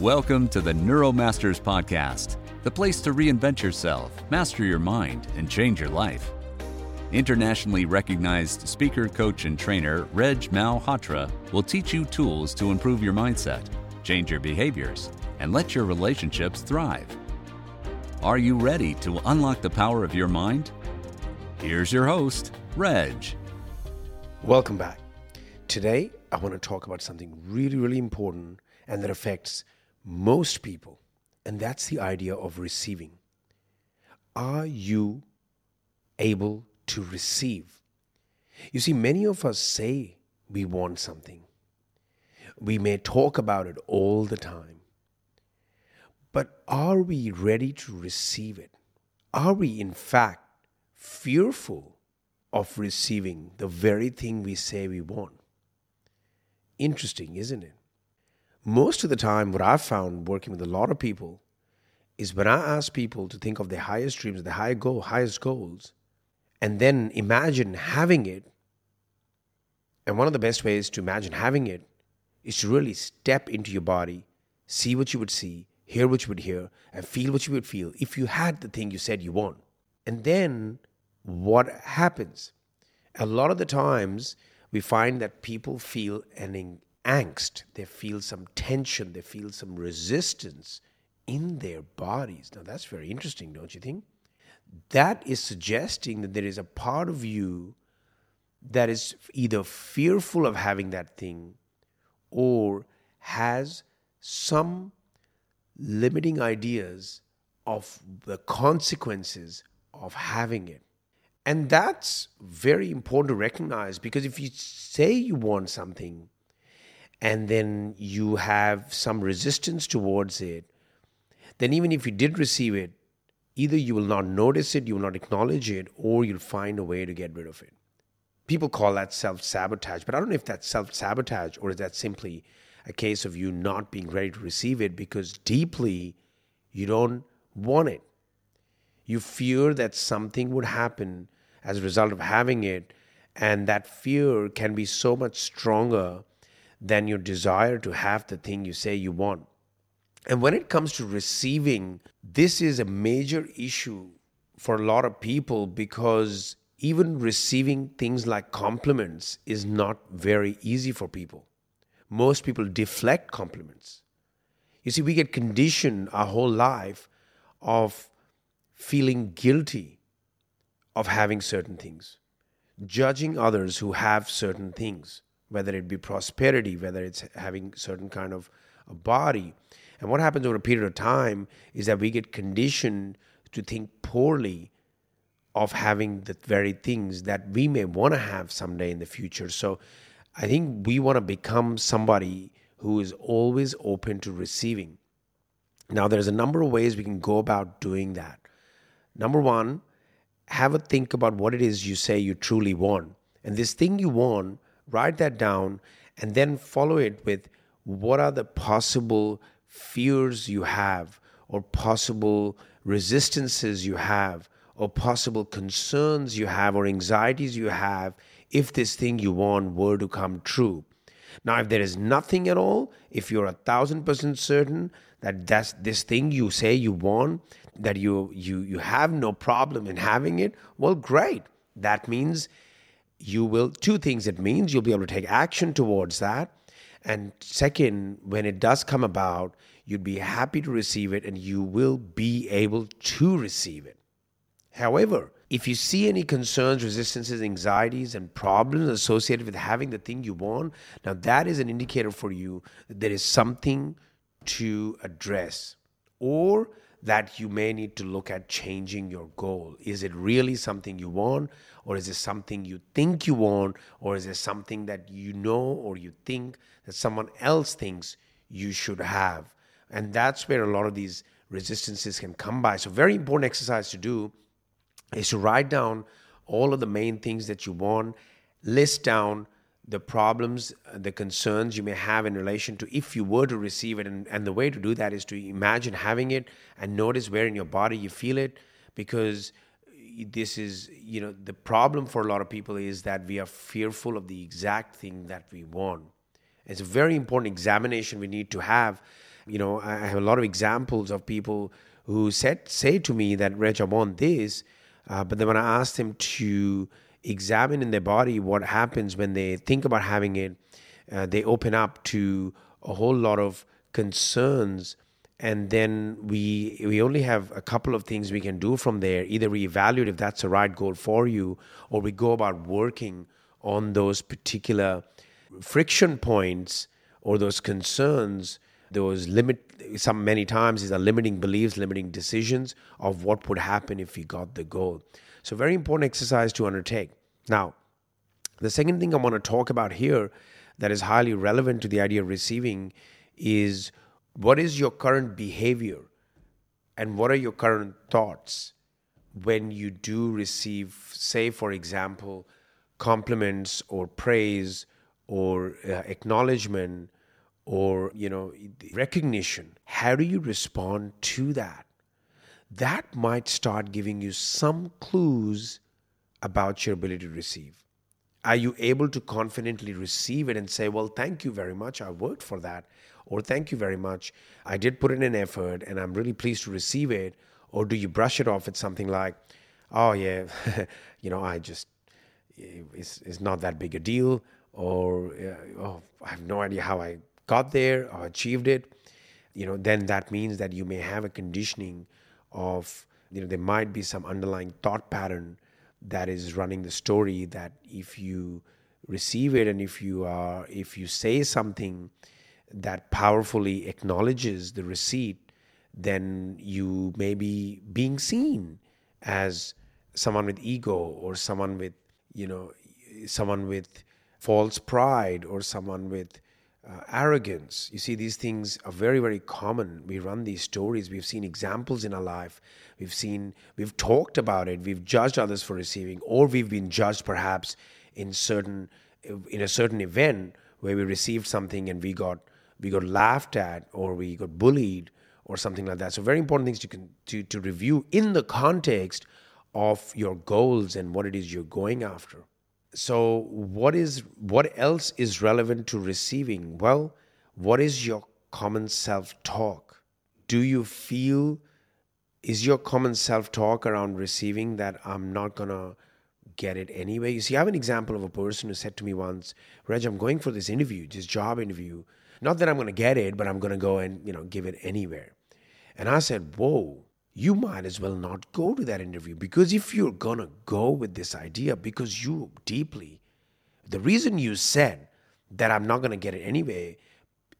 Welcome to the Neuromasters Podcast, the place to reinvent yourself, master your mind, and change your life. Internationally recognized speaker, coach, and trainer Reg Malhotra will teach you tools to improve your mindset, change your behaviors, and let your relationships thrive. Are you ready to unlock the power of your mind? Here's your host, Reg. Welcome back. Today, I want to talk about something really, really important and that affects most people, and that's the idea of receiving. Are you able to receive? You see, many of us say we want something. We may talk about it all the time. But are we ready to receive it? Are we, in fact, fearful of receiving the very thing we say we want? Interesting, isn't it? Most of the time, what I've found working with a lot of people is when I ask people to think of their highest dreams, their high goal, highest goals, and then imagine having it. And one of the best ways to imagine having it is to really step into your body, see what you would see, hear what you would hear, and feel what you would feel if you had the thing you said you want. And then what happens? A lot of the times, we find that people feel an angst, they feel some tension, they feel some resistance in their bodies. Now, that's very interesting, don't you think? That is suggesting that there is a part of you that is either fearful of having that thing or has some limiting ideas of the consequences of having it. And that's very important to recognize because if you say you want something and then you have some resistance towards it, then even if you did receive it, either you will not notice it, you will not acknowledge it, or you'll find a way to get rid of it. People call that self sabotage, but I don't know if that's self sabotage or is that simply a case of you not being ready to receive it because deeply you don't want it. You fear that something would happen as a result of having it, and that fear can be so much stronger than your desire to have the thing you say you want. And when it comes to receiving, this is a major issue for a lot of people because even receiving things like compliments is not very easy for people. Most people deflect compliments. You see, we get conditioned our whole life of feeling guilty of having certain things, judging others who have certain things whether it be prosperity, whether it's having certain kind of a body. And what happens over a period of time is that we get conditioned to think poorly of having the very things that we may want to have someday in the future. So I think we want to become somebody who is always open to receiving. Now, there's a number of ways we can go about doing that. Number one, have a think about what it is you say you truly want. And this thing you want, write that down, and then follow it with what are the possible fears you have, or possible resistances you have, or possible concerns you have, or anxieties you have if this thing you want were to come true. Now, if there is nothing at all, if you're a thousand percent certain that that's this thing you say you want, that you you you have no problem in having it, well, great. That means you will two things it means you'll be able to take action towards that and second when it does come about you'd be happy to receive it and you will be able to receive it however if you see any concerns resistances anxieties and problems associated with having the thing you want now that is an indicator for you that there is something to address or that you may need to look at changing your goal. Is it really something you want, or is it something you think you want, or is it something that you know or you think that someone else thinks you should have? And that's where a lot of these resistances can come by. So, very important exercise to do is to write down all of the main things that you want, list down the problems, the concerns you may have in relation to if you were to receive it. And, and the way to do that is to imagine having it and notice where in your body you feel it because this is, you know, the problem for a lot of people is that we are fearful of the exact thing that we want. It's a very important examination we need to have You know, I have a lot of examples of people who said say to me that Reg, I want this, uh, but then when I asked them to examine in their body what happens when they think about having it, uh, they open up to a whole lot of concerns and then we we only have a couple of things we can do from there. Either we evaluate if that's the right goal for you or we go about working on those particular friction points or those concerns those limit some many times these are limiting beliefs limiting decisions of what would happen if we got the goal. So very important exercise to undertake. Now the second thing i want to talk about here that is highly relevant to the idea of receiving is what is your current behavior and what are your current thoughts when you do receive, say, for example, compliments or praise or uh, acknowledgement or you know recognition? How do you respond to that? That might start giving you some clues about your ability to receive. Are you able to confidently receive it and say well thank you very much. I worked for that or thank you very much. I did put in an effort and I'm really pleased to receive it. Or do you brush it off with something like, oh, yeah, you know, I just, it's, it's not that big a deal. Or, uh, oh, I have no idea how I got there or achieved it. You know, then that means that you may have a conditioning of, you know, there might be some underlying thought pattern that is running the story that if you receive it and if you are, if you say something, that powerfully acknowledges the receipt, then you may be being seen as someone with ego or someone with, you know, someone with false pride or someone with uh, arrogance. You see, these things are very, very common. We run these stories. We've seen examples in our life. We've seen, we've talked about it. We've judged others for receiving, or we've been judged perhaps in certain, in a certain event where we received something and we got we got laughed at or we got bullied or something like that. So very important things to to to review in the context of your goals and what it is you're going after. So what is what else is relevant to receiving? Well, what is your common self-talk? Do you feel is your common self-talk around receiving that I'm not to get it anyway? You see, I have an example of a person who said to me once, Reg, I'm going for this interview, this job interview, not that I'm going to get it, but I'm going to go and, you know, give it anywhere. And I said, whoa, you might as well not go to that interview because if you're going to go with this idea because you deeply, the reason you said that I'm not going to get it anyway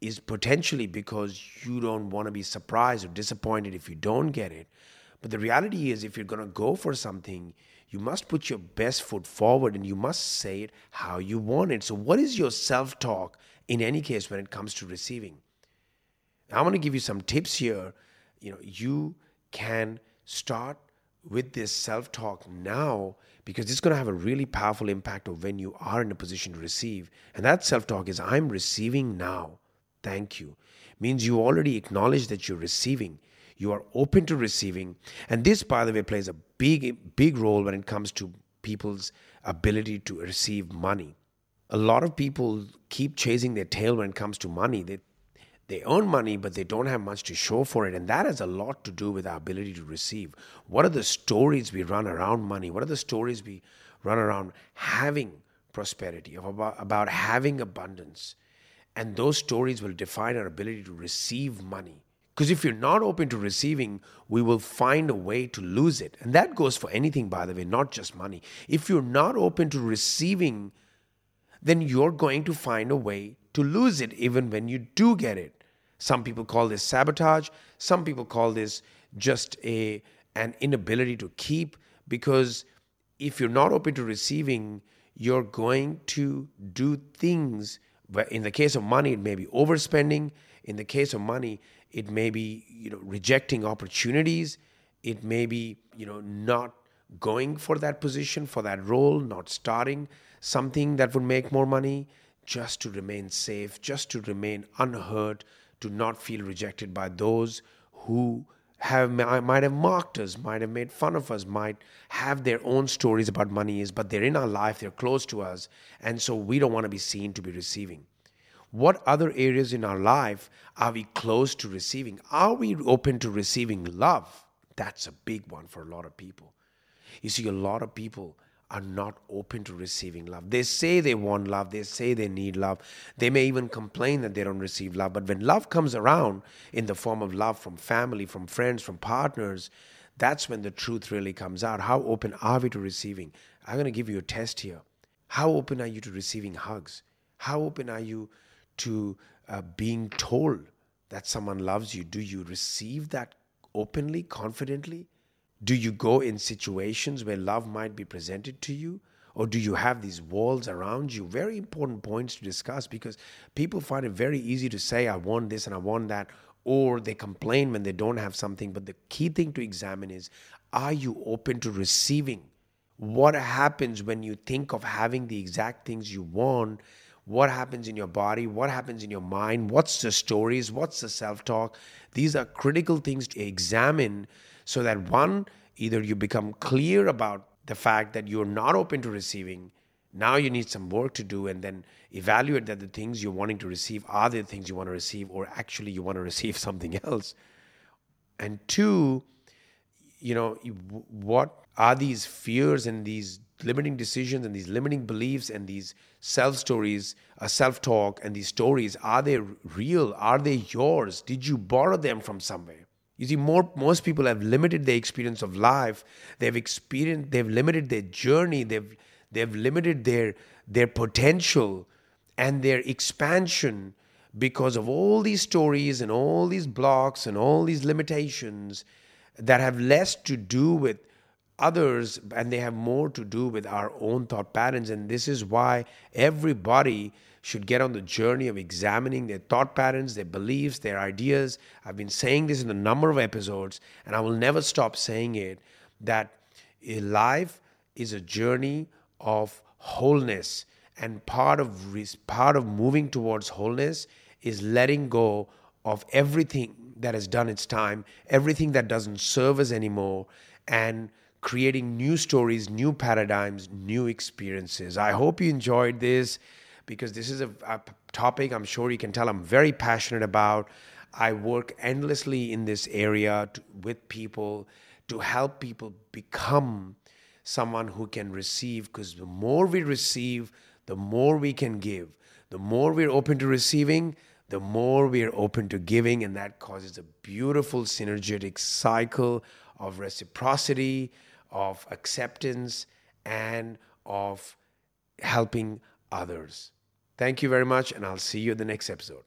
is potentially because you don't want to be surprised or disappointed if you don't get it. But the reality is, if you're going to go for something, you must put your best foot forward and you must say it how you want it. So, what is your self talk in any case when it comes to receiving. I want to give you some tips here. You know, you can start with this self talk now because it's going to have a really powerful impact of when you are in a position to receive. And that self talk is I'm receiving now. Thank you. Means you already acknowledge that you're receiving. You are open to receiving. And this, by the way, plays a big, big role when it comes to people's ability to receive money a lot of people keep chasing their tail when it comes to money. They they earn money, but they don't have much to show for it. And that has a lot to do with our ability to receive. What are the stories we run around money? What are the stories we run around having prosperity, about, about having abundance? And those stories will define our ability to receive money. Because if you're not open to receiving, we will find a way to lose it. And that goes for anything, by the way, not just money. If you're not open to receiving, then you're going to find a way to lose it even when you do get it. Some people call this sabotage, some people call this just a an inability to keep because if you're not open to receiving, you're going to do things but in the case of money it may be overspending. In the case of money it may be you know rejecting opportunities. It may be you know not going for that position for that role not starting something that would make more money just to remain safe, just to remain unhurt, to not feel rejected by those who have might have mocked us, might have made fun of us, might have their own stories about money is, but they're in our life, they're close to us, and so we don't want to be seen to be receiving. What other areas in our life are we close to receiving? Are we open to receiving love? That's a big one for a lot of people. You see, a lot of people are not open to receiving love. They say they want love, they say they need love. They may even complain that they don't receive love. But when love comes around in the form of love from family, from friends, from partners, that's when the truth really comes out. How open are we to receiving? I'm going to give you a test here. How open are you to receiving hugs? How open are you to uh, being told that someone loves you? Do you receive that openly, confidently? Do you go in situations where love might be presented to you? Or do you have these walls around you? Very important points to discuss because people find it very easy to say, I want this and I want that, or they complain when they don't have something. But the key thing to examine is are you open to receiving? What happens when you think of having the exact things you want? What happens in your body? What happens in your mind? What's the stories? What's the self talk? These are critical things to examine so that one, either you become clear about the fact that you're not open to receiving, now you need some work to do, and then evaluate that the things you're wanting to receive are the things you want to receive, or actually you want to receive something else. And two, you know, what are these fears and these limiting decisions and these limiting beliefs and these self stories, uh, self talk, and these stories are they real? Are they yours? Did you borrow them from somewhere? You see, more, most people have limited their experience of life. They've experienced, they've limited their journey. They've, they've limited their, their potential and their expansion because of all these stories and all these blocks and all these limitations that have less to do with others and they have more to do with our own thought patterns. And this is why everybody should get on the journey of examining their thought patterns, their beliefs, their ideas. I've been saying this in a number of episodes, and I will never stop saying it that life is a journey of wholeness. And part of, part of moving towards wholeness is letting go of everything that has done its time, everything that doesn't serve us anymore, and creating new stories, new paradigms, new experiences. I hope you enjoyed this because this is a, a topic I'm sure you can tell I'm very passionate about. I work endlessly in this area to, with people to help people become someone who can receive because the more we receive, the more we can give. The more we're open to receiving, the more we're open to giving, and that causes a beautiful synergetic cycle of reciprocity, of acceptance, and of helping others. Thank you very much, and I'll see you in the next episode.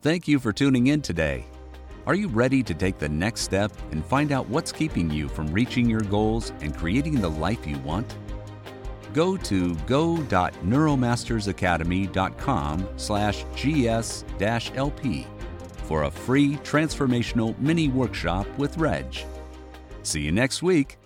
Thank you for tuning in today. Are you ready to take the next step and find out what's keeping you from reaching your goals and creating the life you want? Go to go.neuromastersacademy.com slash gs-lp for a free transformational mini workshop with Reg. See you next week.